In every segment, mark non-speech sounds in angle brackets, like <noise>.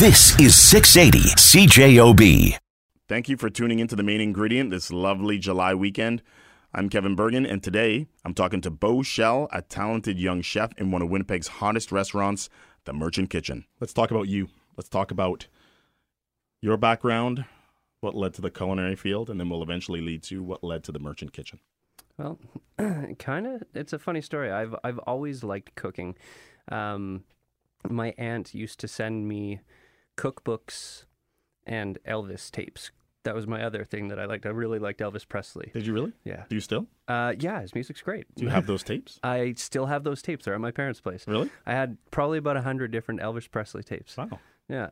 This is 680 CJOB. Thank you for tuning into the main ingredient this lovely July weekend. I'm Kevin Burgin, and today I'm talking to Beau Schell, a talented young chef in one of Winnipeg's hottest restaurants, the Merchant Kitchen. Let's talk about you. Let's talk about your background, what led to the culinary field, and then we'll eventually lead to what led to the Merchant Kitchen. Well, <clears throat> kind of. It's a funny story. I've I've always liked cooking. Um, my aunt used to send me cookbooks and Elvis tapes. That was my other thing that I liked. I really liked Elvis Presley. Did you really? Yeah. Do you still? Uh, yeah, his music's great. Do you have those tapes? <laughs> I still have those tapes. They're at my parents' place. Really? I had probably about a hundred different Elvis Presley tapes. Wow. Yeah.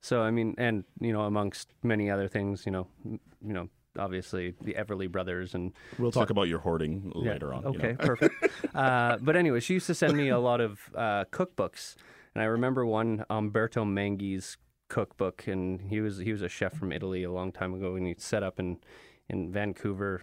So I mean, and you know, amongst many other things, you know, m- you know, obviously the Everly Brothers and We'll talk about your hoarding Yeah, later on. you Okay, know. <laughs> perfect. Uh, but anyway, she used to send me a lot of uh, cookbooks, and I remember one Umberto Menghi's cookbook, and he was he was a chef from Italy a long time ago, and he set up in in Vancouver,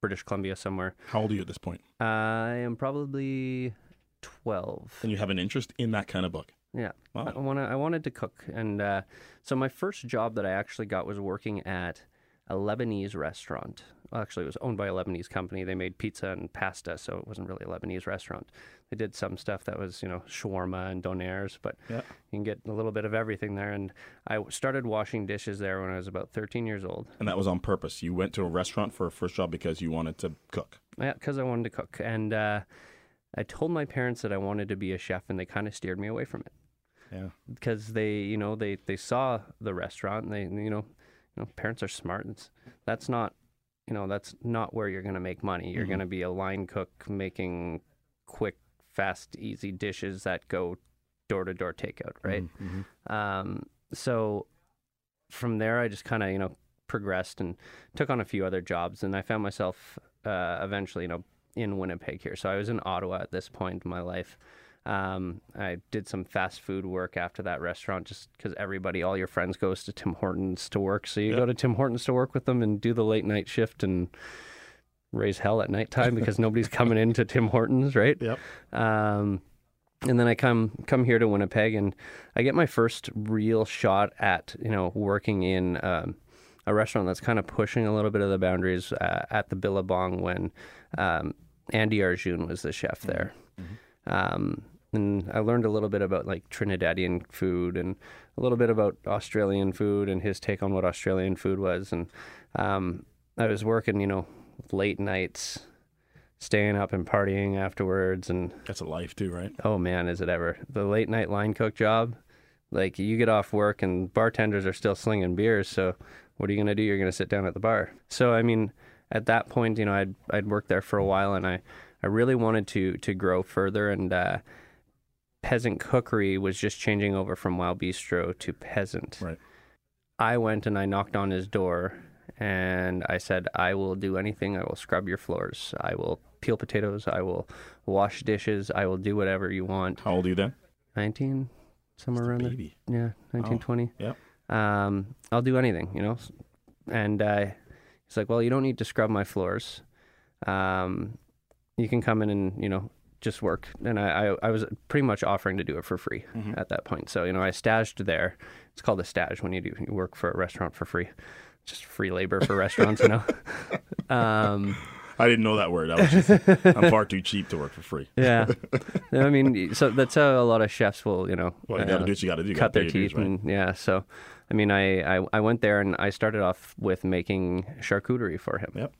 British Columbia somewhere. How old are you at this point? I am probably twelve. And you have an interest in that kind of book. Yeah, Wow. I wanna, I wanted to cook, and uh, so my first job that I actually got was working at a Lebanese restaurant. Well, actually, it was owned by a Lebanese company. They made pizza and pasta, so it wasn't really a Lebanese restaurant. They did some stuff that was, you know, shawarma and donairs, but Yeah. you can get a little bit of everything there. And I started washing dishes there when I was about 13 years old. And that was on purpose. You went to a restaurant for a first job because you wanted to cook. Yeah, because I wanted to cook, and uh, I told my parents that I wanted to be a chef, and they kind of steered me away from it. Yeah. because they you know they they saw the restaurant and they you know you know parents are smart it's, that's not you know that's not where you're going to make money. You're going to be a line cook making quick fast easy dishes that go door to door takeout right? Um, so from there i just kind of you know progressed and took on a few other jobs and i found myself uh, eventually you know in winnipeg here. So i was in ottawa at this point in my life um, I did some fast food work after that restaurant just because everybody, all your friends, goes to Tim Hortons to work. So you go to Tim Hortons to work with them and do the late night shift and raise hell at nighttime because <laughs> nobody's coming into Tim Hortons, right? Yep. Um, and then I come come here to Winnipeg, and I get my first real shot at you know working in um, a restaurant that's kind of pushing a little bit of the boundaries uh, at the Billabong when um, Andy Arjun was the chef there. Um, and I learned a little bit about like Trinidadian food and a little bit about Australian food and his take on what Australian food was. And um, I was working, you know, late nights, staying up and partying afterwards. And That's a life too, right? oh man, is it ever the late night line cook job? Like you get off work and bartenders are still slinging beers. So what are you gonna do? You're gonna sit down at the bar. So I mean, at that point, you know, I'd I'd worked there for a while, and I I really wanted to to grow further. And uh, peasant cookery was just changing over from Wild Bistro to peasant. Right. I went and I knocked on his door and I said, I will do anything. I will scrub your floors. I will peel potatoes. I will wash dishes. I will do whatever you want. How old are you then? 19, somewhere around there. Baby. Yeah, 19, 20. Yep. Um, I'll do anything, you know? And uh, he's like, well, you don't need to scrub my floors. Um, you can come in and, you know, just work. And I, I, I was pretty much offering to do it for free at that point. So, you know, I staged there. It's called a stage when you do you work for a restaurant for free. Just free labor for restaurants, you know? <laughs> Um, I didn't know that word. I was just, I'm far too cheap to work for free. <laughs> yeah. <laughs> I mean, so that's how a lot of chefs will, you know, Well, you got to uh, do what you got to do. You cut gotta their teeth dues, right? and yeah so i mean I, I i went there and i started off with making charcuterie for him Yep.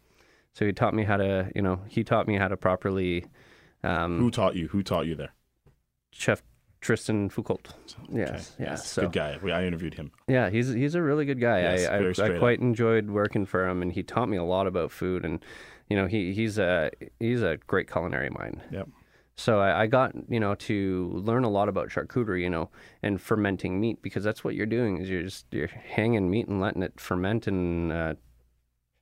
so he taught me how to you know he taught me how to properly um Who taught you? Who taught you there? chef tristan foucault yes Okay. yeah Yes, so good guy. We, I interviewed him. yeah he's he's a really good guy Yes, i I, I up. quite enjoyed working for him and he taught me a lot about food and you know he he's a he's a great culinary mind Yep. So I, I got you know to learn a lot about charcuterie, you know, and fermenting meat because that's what you're doing is you're just you're hanging meat and letting it ferment and uh,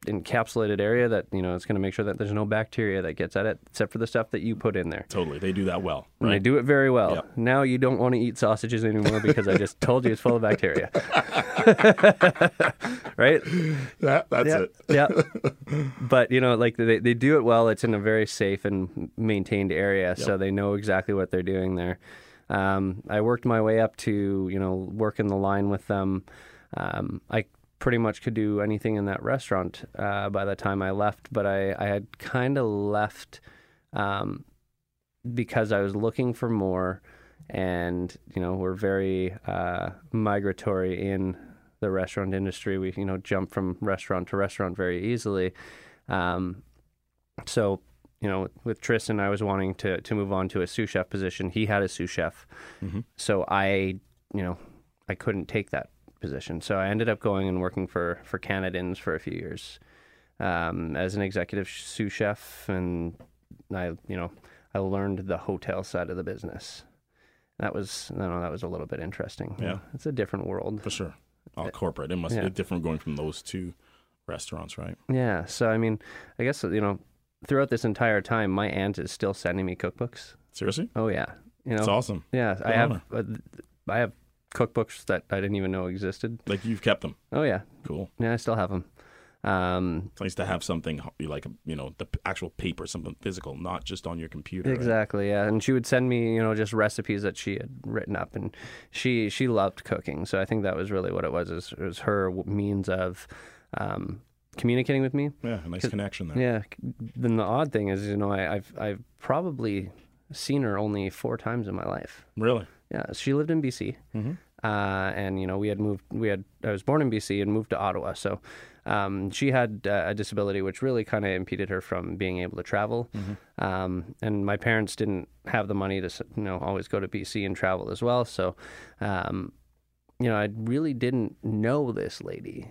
encapsulated area that you know it's going to make sure that there's no bacteria that gets at it except for the stuff that you put in there. Totally. They do that well. And they do it very well. Yep. Now you don't want to eat sausages anymore because I just told you it's full of bacteria. <laughs> <laughs> right? That, that's it. yeah. <laughs> But you know, like they they do it well. It's in a very safe and maintained area, so they know exactly what they're doing there. Um, I worked my way up to you know work in the line with them. Um, I pretty much could do anything in that restaurant uh, by the time I left, but I, I had kind of left um, because I was looking for more, and you know we're very uh, migratory in the restaurant industry. We you know jump from restaurant to restaurant very easily. Um, so you know, with Tristan, I was wanting to to move on to a sous chef position. He had a sous chef, Mm-hmm. so I, you know, I couldn't take that position. So I ended up going and working for for Canadians for a few years um, as an executive sous chef, and I, you know, I learned the hotel side of the business. That was, I don't know, that was a little bit interesting. Yeah. it's a different world. For sure. All corporate. It must yeah. be different going from those two restaurants, right? Yeah. So I mean, I guess you know, throughout this entire time, my aunt is still sending me cookbooks. Seriously? Oh yeah, you know, It's awesome. yeah. I Good have, honor. uh, I have cookbooks that I didn't even know existed. Like you've kept them. Oh yeah, Cool. yeah. I still have them. Um, It's nice to have something like, you know, the actual paper, something physical, not just on your computer. right? Exactly, yeah. And she would send me, you know, just recipes that she had written up, and she she loved cooking. So I think that was really what it was. Is it was her means of um, communicating with me. Yeah, a nice connection there. Yeah. Then the odd thing is, you know, I, I've I've probably seen her only four times in my life. Really? Yeah, she lived in BC, Mhm. uh, and you know we had moved. We had I was born in BC and moved to Ottawa, so um, she had uh, a disability which really kind of impeded her from being able to travel. Um, and my parents didn't have the money to you know always go to BC and travel as well. So, um, you know, I really didn't know this lady,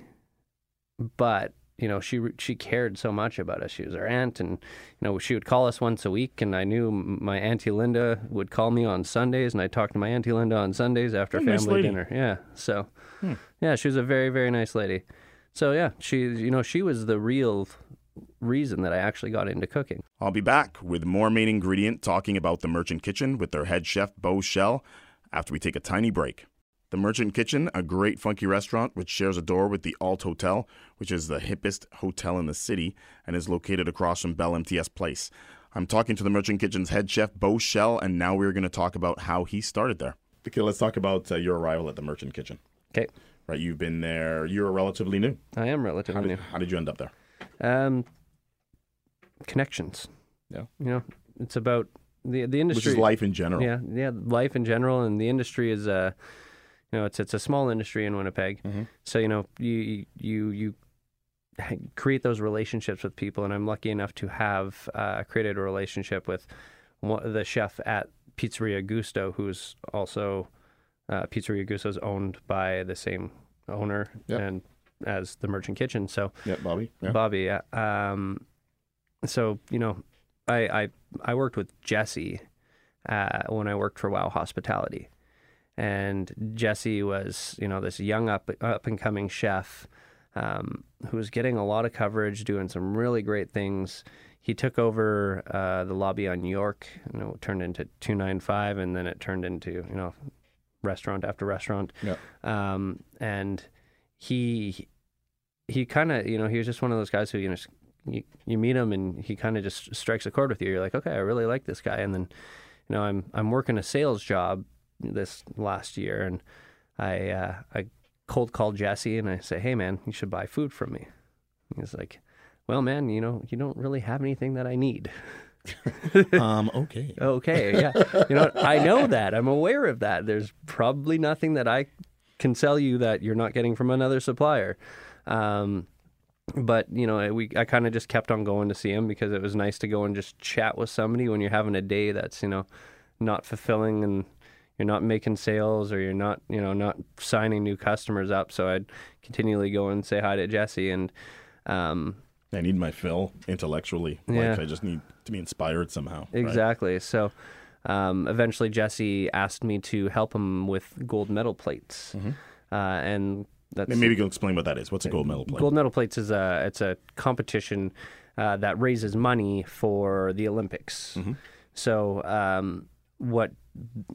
but you know she she cared so much about us. She was our aunt, and you know she would call us once a week. And I knew my auntie Linda would call me on Sundays, and I talked to my auntie Linda on Sundays after nice family lady. dinner. Yeah, so hmm. yeah, she was a very very nice lady. So yeah, she you know she was the real reason that I actually got into cooking. I'll be back with more main ingredient talking about the Merchant Kitchen with their head chef, Beau Schell, after we take a tiny break. The Merchant Kitchen, a great funky restaurant which shares a door with the Alt Hotel, which is the hippest hotel in the city and is located across from Bell MTS Place. I'm talking to the Merchant Kitchen's head chef, Beau Schell, and now we're going to talk about how he started there. Okay, let's talk about uh, your arrival at the Merchant Kitchen. Okay, Right, you've been there, you're relatively new. I am How relatively did, new. how did you end up there? Um, connections. Yeah. You know, it's about the the industry. Which is life in general. Yeah, yeah, life in general, and the industry is uh, you know, it's it's a small industry in Winnipeg. Mhm. So you know, you you you <laughs> create those relationships with people, and I'm lucky enough to have uh, created a relationship with one, the chef at Pizzeria Gusto, who's also uh, Pizzeria Gusto is owned by the same owner Yep. and as the Merchant Kitchen. So Yeah, Bobby. Yeah. Bobby. Yeah. Um, so you know, I I I worked with Jesse uh, when I worked for Wow Hospitality, and Jesse was you know this young up up and coming chef um, who was getting a lot of coverage, doing some really great things. He took over uh, the lobby on York, know, it turned into two nine five, and then it turned into you know restaurant after restaurant. Yeah. Um, and he he kind of you know he was just one of those guys who you know you, you meet him and he kind of just strikes a chord with you. You're like, okay, I really like this guy. And then you know I'm I'm working a sales job this last year, and I uh, I cold call Jesse and I say, hey man, you should buy food from me. He's like, well man, you know you don't really have anything that I need. <laughs> um, okay. Okay, yeah. You know. I know that. I'm aware of that. There's probably nothing that I can sell you that you're not getting from another supplier. Um, but you know, we I kind of just kept on going to see him because it was nice to go and just chat with somebody when you're having a day that's you know not fulfilling and you're not making sales or you're not you know not signing new customers up. So I'd continually go and say hi to Jesse and. Um, I need my fill intellectually. Yeah. Like I just need to be inspired somehow. right? Exactly. So um, eventually, Jesse asked me to help him with gold medal plates, uh, and that's maybe you can explain what that is. What's a gold medal plate? gold medal plates is a it's a competition uh, that raises money for the Olympics. So um, what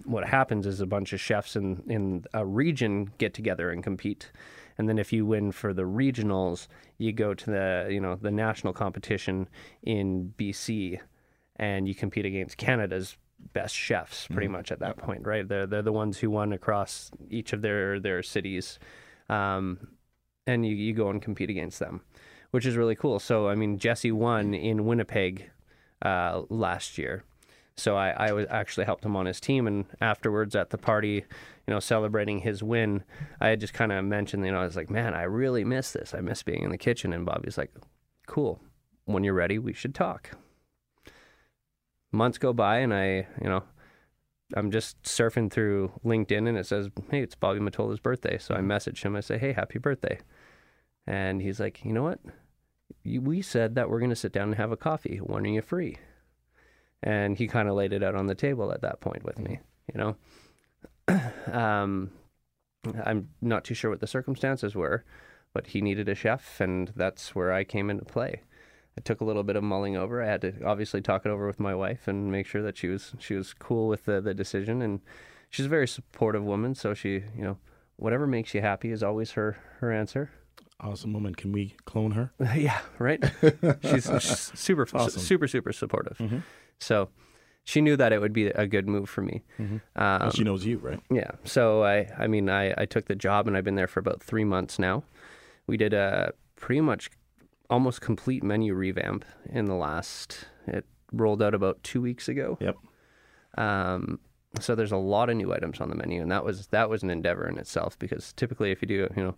what happens is a bunch of chefs in in a region get together and compete. And then if you win for the regionals, you go to the you know the national competition in BC, and you compete against Canada's best chefs pretty much at that point, right? They're they're the ones who won across each of their their cities, um, and you you go and compete against them, which is really cool. So I mean, Jesse won in Winnipeg uh, last year. So I, I was actually helped him on his team, and afterwards at the party, you know, celebrating his win, I had just kind of mentioned, you know, I was like, man, I really miss this. I miss being in the kitchen. And Bobby's like, cool. When you're ready, we should talk. Months go by, and I, you know, I'm just surfing through LinkedIn, and it says, hey, it's Bobby Matola's birthday. So I mm-hmm. message him. I say, hey, happy birthday. And he's like, you know what? We said that we're going to sit down and have a coffee. When are you free? And he kind of laid it out on the table at that point with me you know <clears throat> um, i'm not too sure what the circumstances were but he needed a chef and that's where i came into play i took a little bit of mulling over i had to obviously talk it over with my wife and make sure that she was she was cool with the, the decision and she's a very supportive woman so she you know whatever makes you happy is always her her answer Awesome woman. Can we clone her? <laughs> yeah, right. <laughs> she's, she's super, Awesome. super, super supportive. So she knew that it would be a good move for me. Um, she knows you, right? yeah. So I, I mean, I, I took the job and I've been there for about three months now. We did a pretty much almost complete menu revamp in the last. It rolled out about two weeks ago. Yep. Um, so there's a lot of new items on the menu, and that was that was an endeavor in itself because typically, if you do you know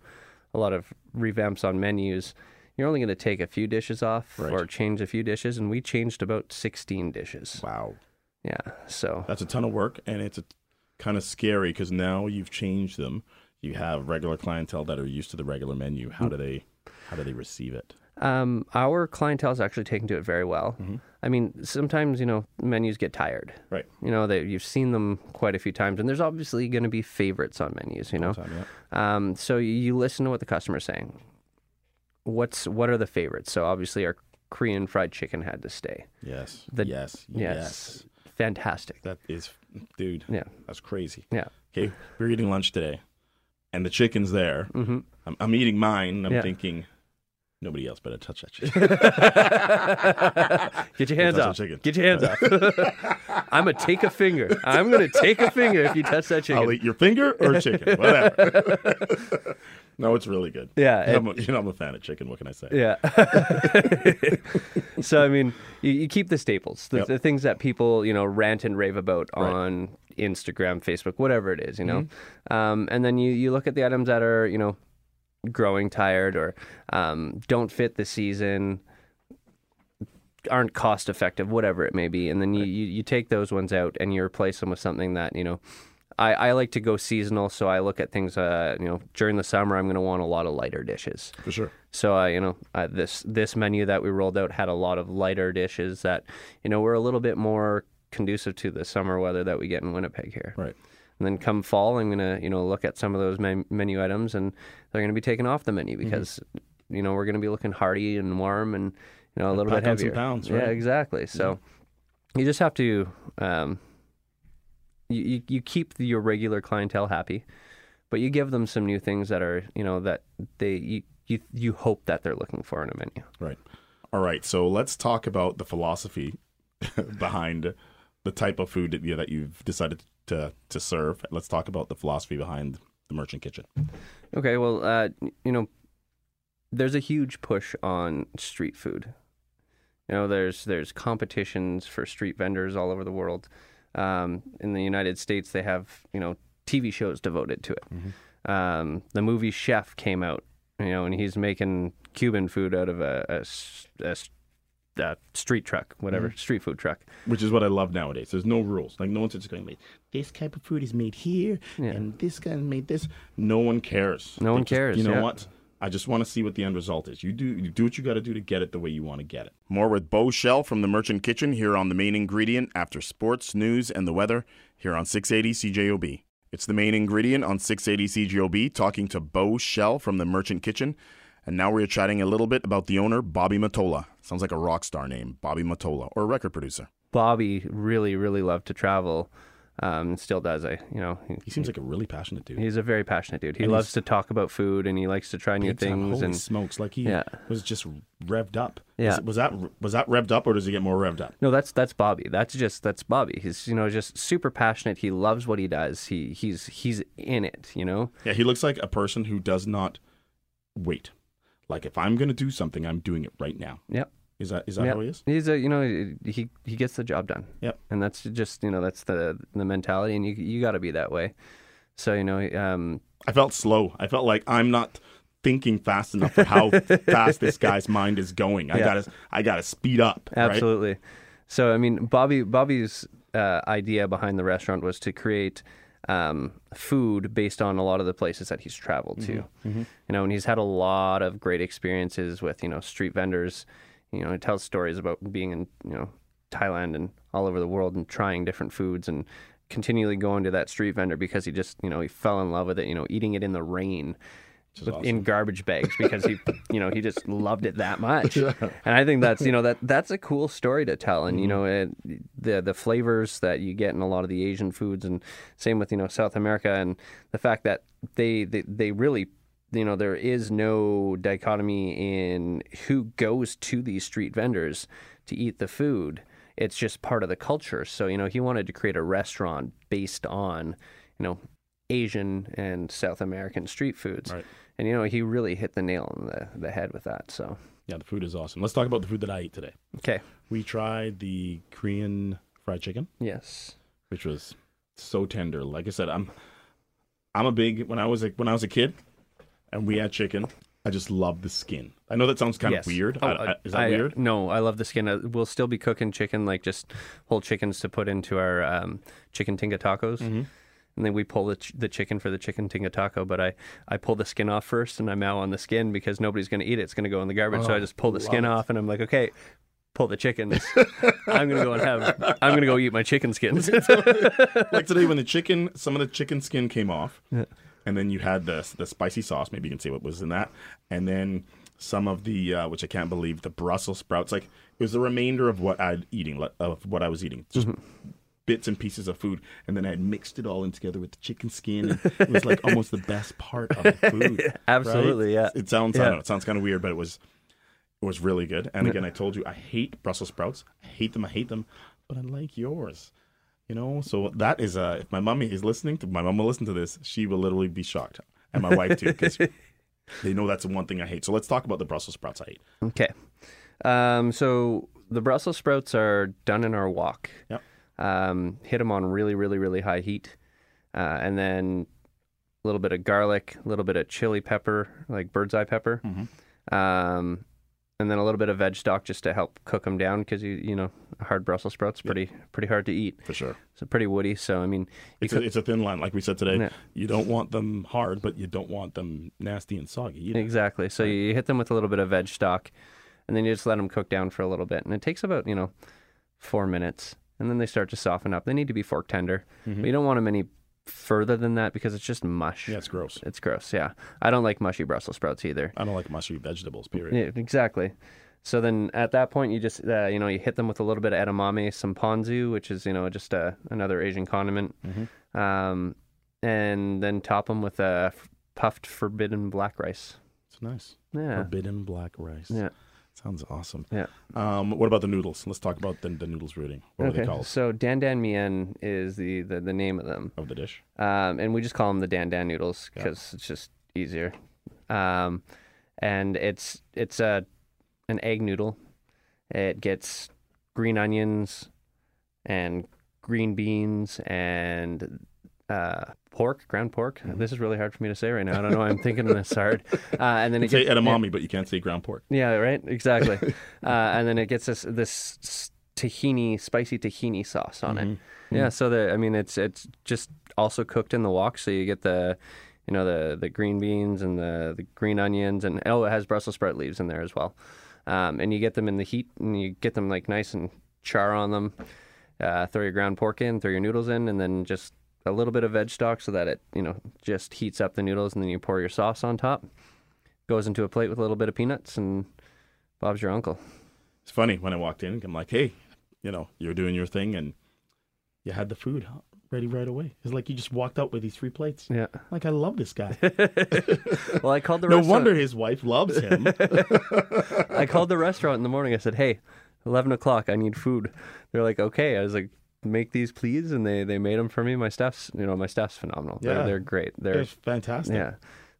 a lot of revamps on menus, you're only going to take a few dishes off Right. or change a few dishes, and we changed about 16 dishes. Wow. Yeah, so That's a ton of work, and it's a, kind of scary because now you've changed them. You have regular clientele that are used to the regular menu. How do they, how do they receive it? um, our clientele is actually taking to it very well. I mean, sometimes you know menus get tired. Right. You know that you've seen them quite a few times, and there's obviously going to be favorites on menus. You know, Time, yeah. Um, so you, you listen to what the customer's saying. What's what are the favorites? So obviously our Korean fried chicken had to stay. Yes. The- yes. Yes, fantastic. That is, dude. Yeah, That's crazy. yeah, Okay, we're eating lunch today, and the chicken's there. hmm I'm, I'm eating mine. And I'm Yeah. thinking, nobody else better touch that chicken. <laughs> Get your hands off. chicken. Get your hands off. <laughs> I'm gonna take a finger. I'm gonna take a finger if you touch that chicken. I'll eat your finger or chicken, whatever. <laughs> no, it's really good. Yeah, You know, I'm a, you know, I'm a fan of chicken. What can I say? Yeah. <laughs> so I mean, you, you keep the staples, the, Yep. the things that people you know rant and rave about on Instagram, Facebook, whatever it is, you know. Mm-hmm. Um, and then you you look at the items that are you know growing tired or um, don't fit the season, aren't cost effective, whatever it may be, and then you, you you take those ones out and you replace them with something that you know. I, I like to go seasonal, so I look at things. Uh, you know, during the summer, I'm going to want a lot of lighter dishes. For sure. So uh, you know, uh, this this menu that we rolled out had a lot of lighter dishes that you know were a little bit more conducive to the summer weather that we get in Winnipeg here. Right. And then come fall, I'm gonna you know look at some of those men- menu items, and they're gonna be taken off the menu Mm-hmm. because you know we're gonna be looking hearty and warm and you know a little bit heavier. pounds, Yeah, exactly. So you just have to um, you, you you keep your regular clientele happy, but you give them some new things that are you know that they you you, you hope that they're looking for in a menu. Right. All right. So let's talk about the philosophy <laughs> behind the type of food that, you, that you've decided to to serve. Let's talk about the philosophy behind the merchant kitchen. Okay, well, uh, you know, there's a huge push on street food. You know, there's there's competitions for street vendors all over the world. Um, in the United States, they have you know TV shows devoted to it. Um, the movie Chef came out, you know, and he's making Cuban food out of a, a a street truck, whatever street food truck. Which is what I love nowadays. There's no rules. Like no one's just going, to this type of food is made here, Yeah. and this guy made this. No one cares. No They one just- cares, You know yeah. what? I just want to see what the end result is. You do you do what you got to do to get it the way you want to get it. More with Beau Schell from the Merchant Kitchen here on the main ingredient after sports, news, and the weather here on 680 CJOB. It's the main ingredient on 680 CJOB, talking to Beau Schell from the Merchant Kitchen. And now we're chatting a little bit about the owner, Bobby Matola. Sounds like a rock star name, Bobby Matola, or a record producer. Bobby really, really loved to travel um, still does. I you know he, He seems like a really passionate dude. he's a very passionate dude. He And loves to talk about food and he likes to try new things and smokes! Like he Yeah. was just revved up. Yeah. Was, was that was that revved up, or does he get more revved up? No, that's that's Bobby. That's just that's Bobby. He's you know just super passionate. He loves what he does. He he's he's in it. You know. Yeah, he looks like a person who does not wait. Like if I'm going to do something, I'm doing it right now. Yep. Is that is that how he is? He's a you know he he gets the job done. Yep. And that's just you know that's the the mentality, and you you got to be that way. So you know um I felt slow. I felt like I'm not thinking fast enough for how <laughs> fast this guy's mind is going. I Yeah. gotta I gotta speed up. right? Absolutely. So I mean, Bobby Bobby's uh, idea behind the restaurant was to create um, food based on a lot of the places that he's traveled to. Mm-hmm. You know, and he's had a lot of great experiences with you know street vendors. You know, he tells stories about being in you know Thailand and all over the world and trying different foods and continually going to that street vendor because he just you know he fell in love with it. You know, eating it in the rain. with- In garbage bags <laughs> because he, you know, he just loved it that much, and I think that's you know that that's a cool story to tell, and you mm-hmm. know it, the the flavors that you get in a lot of the Asian foods, and same with you know South America, and the fact that they they, they really you know there is no dichotomy in who goes to these street vendors to eat the food. It's just part of the culture. So you know he wanted to create a restaurant based on you know Asian and South American street foods. Right. And you know, he really hit the nail on the, the head with that. So Yeah, the food is awesome. Let's talk about the food that I ate today. okay. We tried the Korean fried chicken, Yes. which was so tender. Like I said, I'm I'm a big when I was a, when I was a kid, and we had chicken. I just love the skin. I know that sounds kind yes. of weird. Oh, I- I- is that I- weird? No, I love the skin. Uh, We'll still be cooking chicken, like just whole chickens to put into our um, chicken tinga tacos. Mm-hmm. And then we pull the, ch- the chicken for the chicken tinga taco, but I, I pull the skin off first and I'm out on the skin because nobody's going to eat it. It's going to go in the garbage. so I Oh, just pull the skin it. off and I'm like, okay, pull the chickens. <laughs> I'm going to go and have, I'm going to go eat my chicken skins. <laughs> like <laughs> today when the chicken, some of the chicken skin came off, and then you had the the spicy sauce. Maybe you can see what was in that, and then some of the uh, which I can't believe the Brussels sprouts. Like it was the remainder of what I'd eating of what I was eating. Just bits and pieces of food, and then I had mixed it all in together with the chicken skin. And it was like almost the best part of the <laughs> food. right? Absolutely, yeah. It sounds I Yeah. don't know, it sounds kind of weird, but it was it was really good. And again, I told you I hate Brussels sprouts. I hate them. I hate them. But I like yours. You know, so that is uh if my mommy is listening to my mom will listen to this, she will literally be shocked. And my wife too, because <laughs> they know that's the one thing I hate. So let's talk about the Brussels sprouts I hate. Okay. Um, so the Brussels sprouts are done in our wok. Yep. Um, hit them on really, really, really high heat. Uh, and then a little bit of garlic, a little bit of chili pepper, like bird's eye pepper. Um, and then a little bit of veg stock just to help cook them down because you you know hard Brussels sprouts pretty pretty hard to eat. For sure. So pretty woody. So I mean, It's cook, a, it's a thin line, like we said today. Yeah. You don't want them hard, but you don't want them nasty and soggy. either. Exactly. So you hit them with a little bit of veg stock, and then you just let them cook down for a little bit, and it takes about you know four minutes, and then they start to soften up. They need to be fork tender, mm-hmm. but you don't want them any further than that because it's just mush. Yeah, it's gross. It's gross. Yeah, I don't like mushy Brussels sprouts either. I don't like mushy vegetables, period. Yeah, exactly. So then at that point, you just uh, you know you hit them with a little bit of edamame, some ponzu, which is you know just uh, another Asian condiment, um, and then top them with a f- puffed forbidden black rice. It's nice. Yeah. Forbidden black rice. Yeah. Sounds awesome. Yeah. Um, what about the noodles? Let's talk about the, the noodles rooting. What are they called So Dan Dan Mien is the, the, the name of them, of the dish? um, and we just call them the Dan Dan noodles because it's just easier. Um, and it's it's a an egg noodle. It gets green onions and green beans and uh, pork, ground pork. Mm-hmm. This is really hard for me to say right now. I don't know. why I'm thinking this hard. <laughs> Uh, and then You it say gets, edamame, but you can't say ground pork. yeah, right. Exactly. <laughs> uh, and then it gets this this tahini, spicy tahini sauce on it. Yeah. So the I mean, it's it's just also cooked in the wok, so you get the you know the the green beans and the the green onions, and oh, it has Brussels sprout leaves in there as well. Um, and you get them in the heat, and you get them like nice and char on them. Uh, throw your ground pork in, throw your noodles in, and then just a little bit of veg stock so that it you know just heats up the noodles, and then you pour your sauce on top. Goes into a plate with a little bit of peanuts, and Bob's your uncle. It's funny when I walked in. I'm like, hey, you know, you're doing your thing, and you had the food. Ready right away. It's like he just walked out with these three plates. Yeah. Like I love this guy. <laughs> Well, I called the no restaurant. wonder his wife loves him. <laughs> I called the restaurant in the morning. I said, "Hey, eleven o'clock. I need food." They're like, "Okay." I was like, "Make these, please," and they they made them for me. My staff's you know my staff's phenomenal. Yeah. They're, they're great. They're it's fantastic. yeah.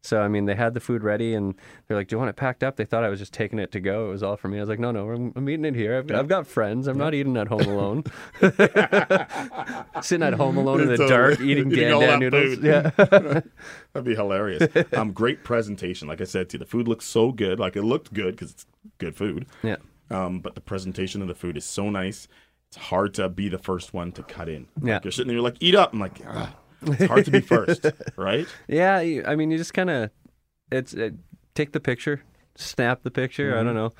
So I mean, they had the food ready, and they're like, "Do you want it packed up?" They thought I was just taking it to go. It was all for me. I was like, "No, no, I'm, I'm eating it here. I've, I've got friends. I'm not eating at home alone. <laughs> <laughs> Sitting at home alone in the Totally. dark, eating Eating dan noodles. food. <laughs> Yeah, That'd be hilarious. um, great presentation. Like I said to you, the food looks so good. Like it looked good because it's good food. yeah, Um, but the presentation of the food is so nice. It's hard to be the first one to cut in. Like, Yeah. you're sitting there, you're like, eat up. I'm like, ah, it's hard to be first, <laughs> right? yeah. I mean, you just kind of it's it, take the picture, snap the picture. Mm-hmm. I don't know.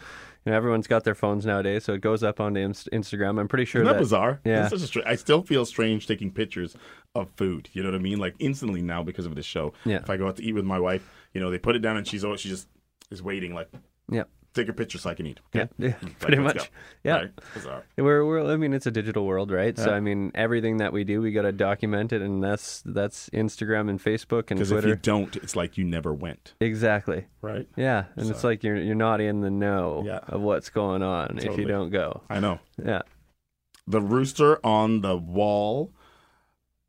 You know, everyone's got their phones nowadays, so it goes up onto Instagram. I'm pretty sure Isn't that that bizarre? Yeah. It's such a stra- I still feel strange taking pictures of food. You know what I mean? Like instantly now because of this show. Yeah. If I go out to eat with my wife, you know, they put it down and she's always she just is waiting like yeah, take a picture so I can eat. yeah, Okay. yeah, Like, pretty much. go. Yeah. Right? Bizarre. We're, we're I mean it's a digital world, right? So I mean everything that we do, we got to document it and that's that's Instagram and Facebook and Twitter. Because if you don't, it's like you never went. Exactly. Right? Yeah, and it's like you're you're not in the know Yeah. of what's going on if you don't go. I know. Yeah. The rooster on the wall.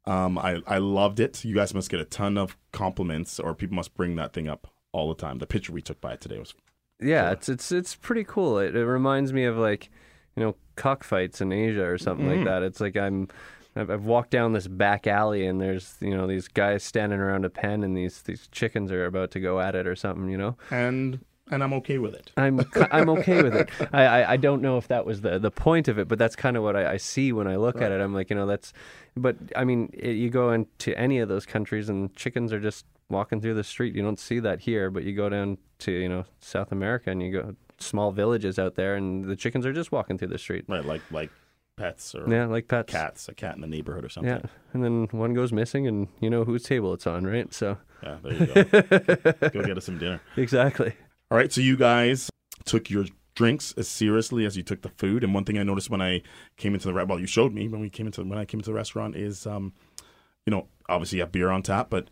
Um, I I loved it. You guys must get a ton of compliments, or people must bring that thing up all the time. The picture we took by it today was Yeah, it's it's it's pretty cool. It, it reminds me of like, you know, cockfights in Asia or something Mm-hmm. like that. It's like I'm I've, I've walked down this back alley and there's you know these guys standing around a pen and these these chickens are about to go at it or something. You know, and and I'm okay with it. I'm <laughs> I'm okay with it. I, I, I don't know if that was the the point of it, but that's kind of what I, I see when I look at it. I'm like, you know, that's. But I mean, it, you go into any of those countries and chickens are just walking through the street. You don't see that here, but you go down to you know South America and you go small villages out there, and the chickens are just walking through the street. Right, like like pets or Yeah, like pets. cats, a cat in the neighborhood or something. Yeah, and then one goes missing, and you know whose table it's on, right? So Yeah, there you go. <laughs> go get us some dinner. exactly. All right, so you guys took your drinks as seriously as you took the food. And one thing I noticed when I came into the re- well, you showed me when we came into when I came into the restaurant is, um, you know, obviously you have beer on tap, but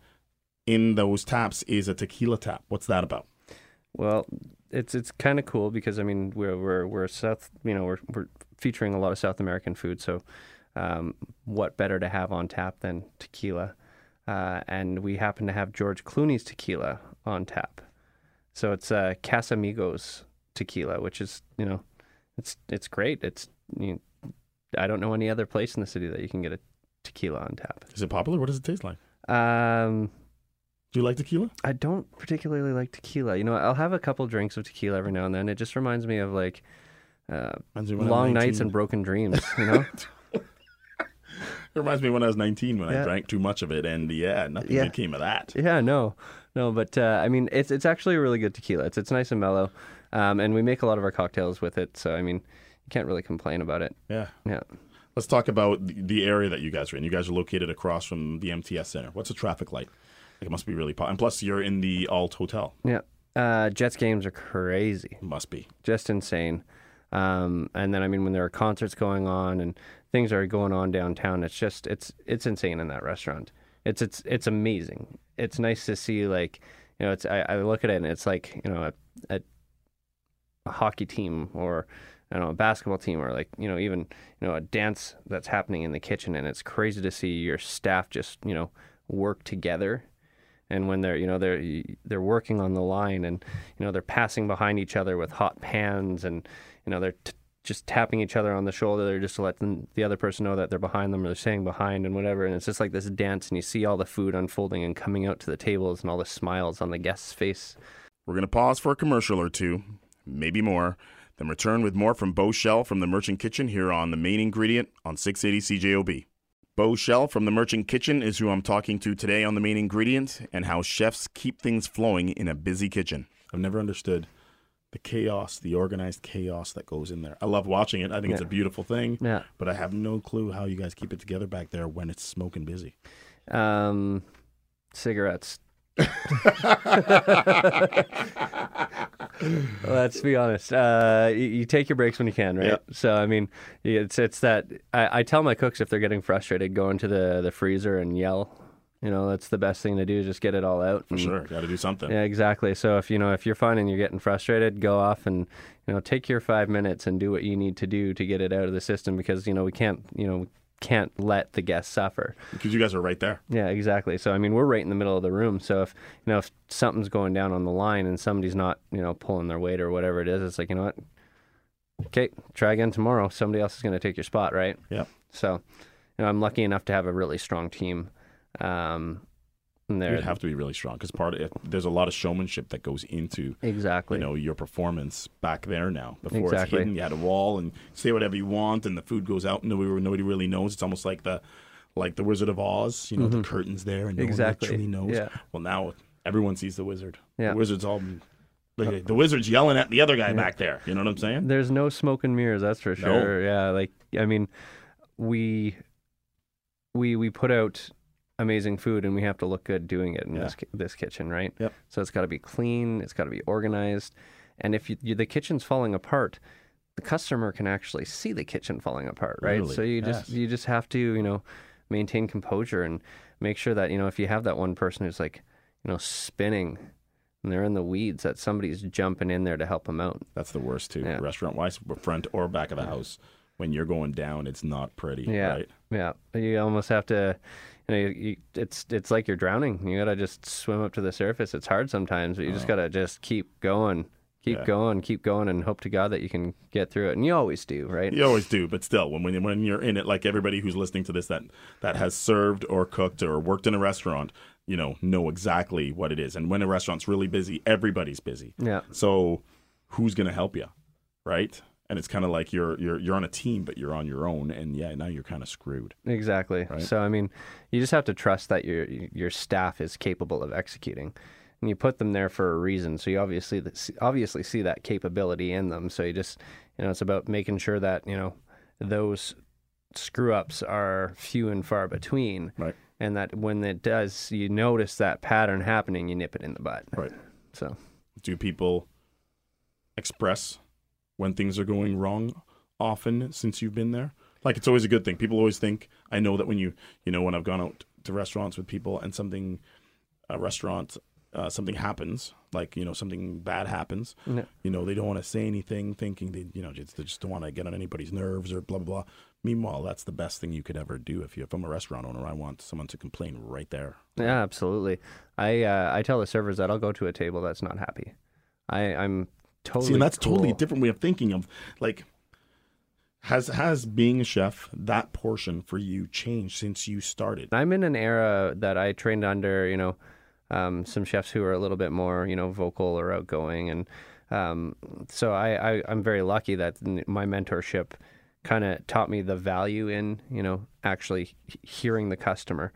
in those taps is a tequila tap. What's that about? Well, it's it's kind of cool because I mean we're we're we're South you know we're we're featuring a lot of South American food, so um, what better to have on tap than tequila? Uh, and we happen to have George Clooney's tequila on tap, so it's uh, Casamigos tequila, which is you know it's it's great. It's you, I don't know any other place in the city that you can get a tequila on tap. Is it popular? What does it taste like? Um, Do you like tequila? I don't particularly like tequila. You know, I'll have a couple drinks of tequila every now and then. It just reminds me of like uh, Reminds me when I was long nights and broken dreams. You know? <laughs> It reminds me when I was 19 when I drank too much of it, and yeah, nothing Yeah. came of that. yeah, no, no. But uh, I mean, it's it's actually a really good tequila. It's it's nice and mellow, um, and we make a lot of our cocktails with it. So I mean, you can't really complain about it. Yeah. Yeah. Let's talk about the- the area that you guys are in. You guys are located across from the MTS Center. What's the traffic light? Like it must be really and plus you're in the Alt Hotel. Yeah. Uh, Jets games are crazy. Must be. just insane. Um, and then I mean, when there are concerts going on and things are going on downtown, it's just it's it's insane in that restaurant. It's it's it's amazing. It's nice to see like you know it's I, I look at it and it's like you know a, a, a hockey team or I don't know a basketball team or like you know even you know a dance that's happening in the kitchen and it's crazy to see your staff just you know work together and when they're you know they're they're working on the line and you know they're passing behind each other with hot pans and you know they're t- just tapping each other on the shoulder just to let them, the other person know that they're behind them or they're staying behind and whatever and it's just like this dance and you see all the food unfolding and coming out to the tables and all the smiles on the guest's face We're going to pause for a commercial or two, maybe more, then return with more from Beau Schell from the Merchant Kitchen here on the main ingredient on 680 CJOB. Beau Schell from the Merchant Kitchen is who I'm talking to today on the main ingredient and how chefs keep things flowing in a busy kitchen. I've never understood the chaos, the organized chaos that goes in there. I love watching it. I think it's a beautiful thing. Yeah. But I have no clue how you guys keep it together back there when it's smoking busy. um, cigarettes <laughs> Let's be honest. Uh, you, you take your breaks when you can, right? Yep. So I mean, it's it's that I, I tell my cooks if they're getting frustrated, go into the the freezer and yell. You know, that's the best thing to do. Just get it all out. For sure, got to do something. Yeah, exactly. So if you know if you're finding you're getting frustrated, go off and you know take your five minutes and do what you need to do to get it out of the system because you know we can't you know can't let the guests suffer. Because you guys are right there. Yeah, exactly. So I mean, we're right in the middle of the room. So if you know if something's going down on the line and somebody's not you know pulling their weight or whatever it is, it's like you know what. Okay, try again tomorrow. Somebody else is going to take your spot, right? Yeah. So, you know, I'm lucky enough to have a really strong team. Um, and they're You'd have to be really strong because part of it, there's a lot of showmanship that goes into exactly. you know your performance back there now. Before Exactly. it's hidden, you had a wall and say whatever you want, and the food goes out, and nobody, nobody really knows. It's almost like the like the Wizard of Oz. You know, the curtains there, and no Mm-hmm. Exactly. one actually knows. Yeah. Well, now everyone sees the wizard. Yeah. The wizard's all. Like, the wizard's yelling at the other guy back there. You know what I'm saying? There's no smoke and mirrors, that's for sure. Yeah, like I mean, we we we put out amazing food and we have to look good doing it in Yeah. this this kitchen, right? Yep. So it's got to be clean, it's got to be organized, and if you, you, the kitchen's falling apart, the customer can actually see the kitchen falling apart, right? Really? So you just Yes. you just have to you know maintain composure and make sure that you know if you have that one person who's like you know spinning and they're in the weeds that somebody's jumping in there to help them out. That's the worst too. Yeah. Restaurant wise, front or back of the house. When you're going down, it's not pretty. Yeah, Right. yeah. You almost have to, you know, you, you, it's it's like you're drowning. You gotta just swim up to the surface. It's hard sometimes, but you just uh-huh. gotta just keep going, keep Oh. Yeah. going, keep going, and hope to God that you can get through it. And you always do, right? You always do, but still, when when when you're in it, like everybody who's listening to this that that has served or cooked or worked in a restaurant, you know, know exactly what it is. And when a restaurant's really busy, everybody's busy. Yeah. So, who's gonna help you, right? And it's kind of like you're you're you're on a team, but you're on your own, and yeah, now you're kind of screwed. Exactly. Right. So I mean, you just have to trust that your your staff is capable of executing, and you put them there for a reason. So you obviously obviously see that capability in them. So you just you know it's about making sure that you know those screw ups are few and far between, Right. and that when it does, you notice that pattern happening, you nip it in the butt. Right. So Do people express when things are going wrong often since you've been there? Like it's always a good thing. People always think I know that when you you know when I've gone out to restaurants with people and something a restaurant uh, something happens like you know something bad happens No. you know they don't want to say anything thinking they you know just, they just don't want to get on anybody's nerves or blah blah blah meanwhile that's the best thing you could ever do if you if I'm a restaurant owner I want someone to complain right there Yeah, absolutely. I uh, I tell the servers that I'll go to a table that's not happy. I I'm totally See, and that's totally a different way of thinking of like has has being a chef that portion for you changed since you started? I'm in an era that I trained under, you know, um, some chefs who are a little bit more, you know, vocal or outgoing, and um, so I, I I'm very lucky that my mentorship kind of taught me the value in, you know, actually hearing the customer.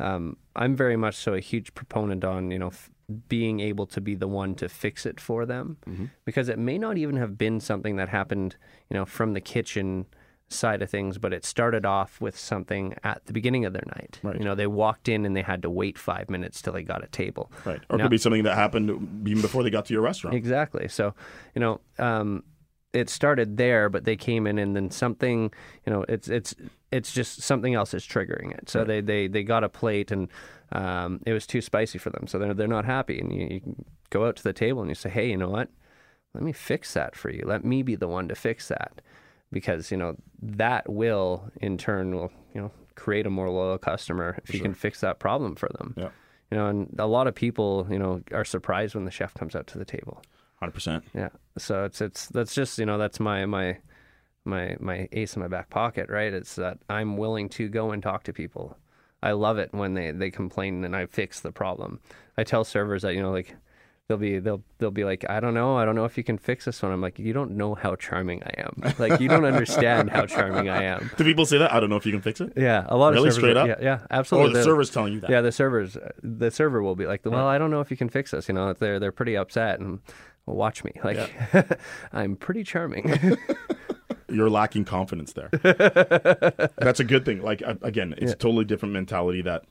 Um, I'm very much so a huge proponent on, you know, f- being able to be the one to fix it for them, because it may not even have been something that happened, you know, from the kitchen side of things, but it started off with something at the beginning of their night. Right. You know, they walked in and they had to wait five minutes till they got a table. Right. Or it could be something that happened even before they got to your restaurant. Exactly. So, you know, um, it started there, but they came in and then something, you know, it's it's it's just something else is triggering it. So they, they they got a plate and um, it was too spicy for them, so they're they're not happy. And you, you go out to the table and you say, hey, you know what? Let me fix that for you. Let me be the one to fix that, because you know that will in turn will you know create a more loyal customer if you can fix that problem for them. Yeah. You know, and a lot of people, you know, are surprised when the chef comes out to the table. Hundred percent. Yeah. So it's it's that's just you know that's my my my my ace in my back pocket, right? It's that I'm willing to go and talk to people. I love it when they they complain and I fix the problem. I tell servers that you know like they'll be they'll they'll be like I don't know I don't know if you can fix this one. I'm like you don't know how charming I am. <laughs> Like you don't understand how charming I am. Do people say that? I don't know if you can fix it. Yeah, a lot Really? of servers. Straight up? Yeah, yeah, Or absolutely. the They're- server's telling you that. yeah, the servers, the server will be like, "Well, I don't know if you can fix this." You know, they're they're pretty upset and well, watch me. Like, <laughs> I'm pretty charming. <laughs> You're lacking confidence there. <laughs> That's a good thing. Like again, it's a totally different mentality that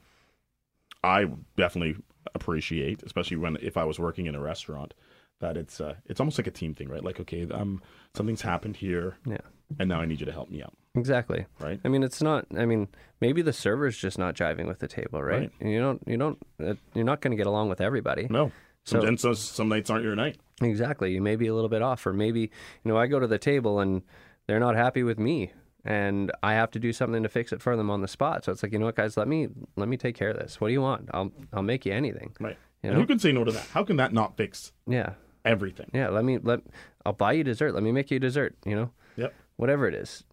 I definitely appreciate, especially when if I was working in a restaurant. that it's uh, it's almost like a team thing, right? Like, okay, um, something's happened here, Yeah. and now I need you to help me out, Exactly. right? I mean, it's not. I mean, maybe the server's just not jiving with the table, right? Right. And you don't. You don't. Uh, you're not going to get along with everybody. No. Some, So- and so some nights aren't your night. Exactly. You may be a little bit off, or maybe you know I go to the table and they're not happy with me, and I have to do something to fix it for them on the spot. So it's like, you know what, guys, let me let me take care of this. What do you want? I'll I'll make you anything. Right. You and who can say no to that? How can that not fix Yeah. everything? Yeah. Let me let. I'll buy you dessert. Let me make you dessert. You know. Yep. Whatever it is,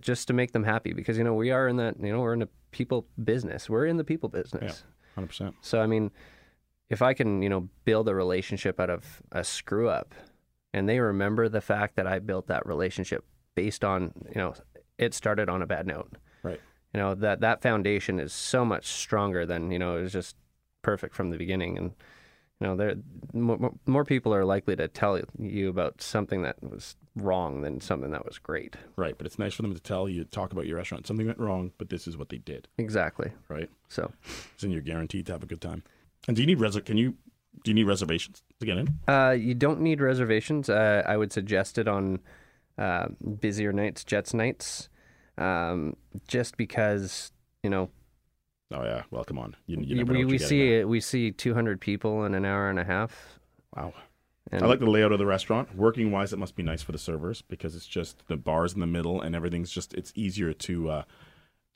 just to make them happy because you know we are in that. You know we're in a people business. We're in the people business. Hundred percent. So I mean, if I can, you know, build a relationship out of a screw up, and they remember the fact that I built that relationship based on, you know, it started on a bad note. Right. You know that that foundation is so much stronger than you know it was just perfect from the beginning, and you know there more, more people are likely to tell you about something that was wrong than something that was great. Right. But it's nice for them to tell you, talk about your restaurant. Something went wrong, but this is what they did. Exactly. Right. So So you're guaranteed to have a good time. And do you need res? Can you? Do you need reservations to get in? Uh, you don't need reservations. Uh, I would suggest it on uh, busier nights, Jets nights, um, just because you know Oh yeah. Well, come on. You, you never we we see we see 200 people in an hour and a half. Wow. And I like the layout of the restaurant. Working wise, it must be nice for the servers because it's just the bars in the middle and everything's just it's easier to uh,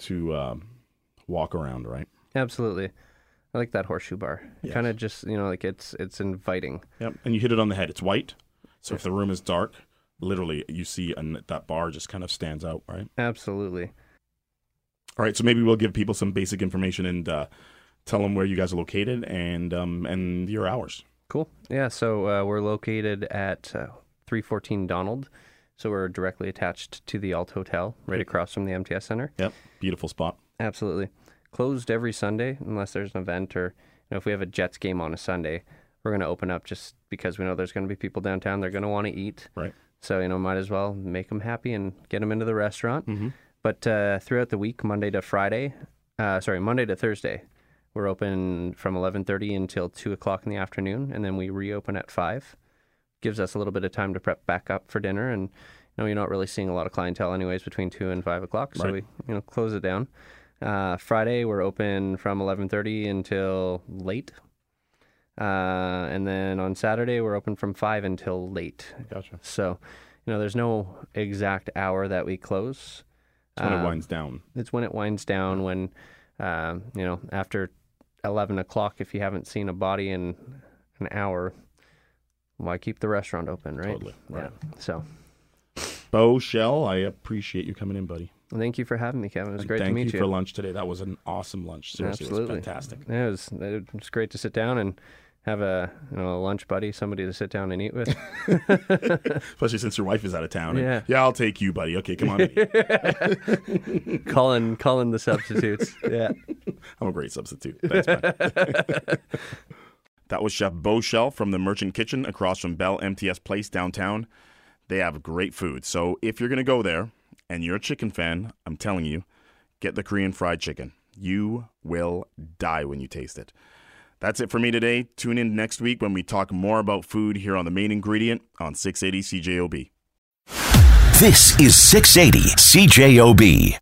to um, walk around, right? absolutely. I like that horseshoe bar. Yes. Kind of just you know like it's it's inviting. Yep. And you hit it on the head. It's white, so if the room is dark, literally you see and that bar just kind of stands out, right? Absolutely. All right. So maybe we'll give people some basic information and uh, tell them where you guys are located and um, and your hours. Cool. Yeah. So uh, we're located at uh, 314 Donald. So we're directly attached to the Alt Hotel, right across from the MTS Center. Yep. Beautiful spot. Absolutely. Closed every Sunday unless there's an event or you know, if we have a Jets game on a Sunday, we're going to open up just because we know there's going to be people downtown. They're going to want to eat. Right. So, you know, might as well make them happy and get them into the restaurant. Mm-hmm. But uh, throughout the week, Monday to Friday, uh, sorry, Monday to Thursday, we're open from 11.30 until 2 o'clock in the afternoon, and then we reopen at 5. Gives us a little bit of time to prep back up for dinner, and, you know, you're not really seeing a lot of clientele anyways between 2 and 5 o'clock, so Right. we, you know, close it down. Uh, Friday, we're open from 11.30 until late. Uh, and then on Saturday, we're open from 5 until late. Gotcha. So, you know, there's no exact hour that we close. It's when it Um, winds down. It's when it winds down. When, um, you know, after eleven o'clock, if you haven't seen a body in an hour, why keep the restaurant open, right? Totally, right. Yeah. So, Beau Schell, I appreciate you coming in, buddy. Thank you for having me, Kevin. It was And great to meet you, you. for lunch today. That was an awesome lunch. Seriously, Absolutely. it was fantastic. Yeah, it was, it was great to sit down and have a you know a lunch buddy, somebody to sit down and eat with. <laughs> <laughs> Especially since your wife is out of town. And, Yeah. yeah, I'll take you, buddy. Okay, come on. in. <laughs> calling calling the substitutes. Yeah. I'm a great substitute. Thanks, man. that was Chef Beau from the Merchant Kitchen across from Bell MTS Place downtown. They have great food. So if you're going to go there and you're a chicken fan, I'm telling you, get the Korean fried chicken. You will die when you taste it. That's it for me today. Tune in next week when we talk more about food here on the main ingredient on 680 CJOB. This is 680 CJOB.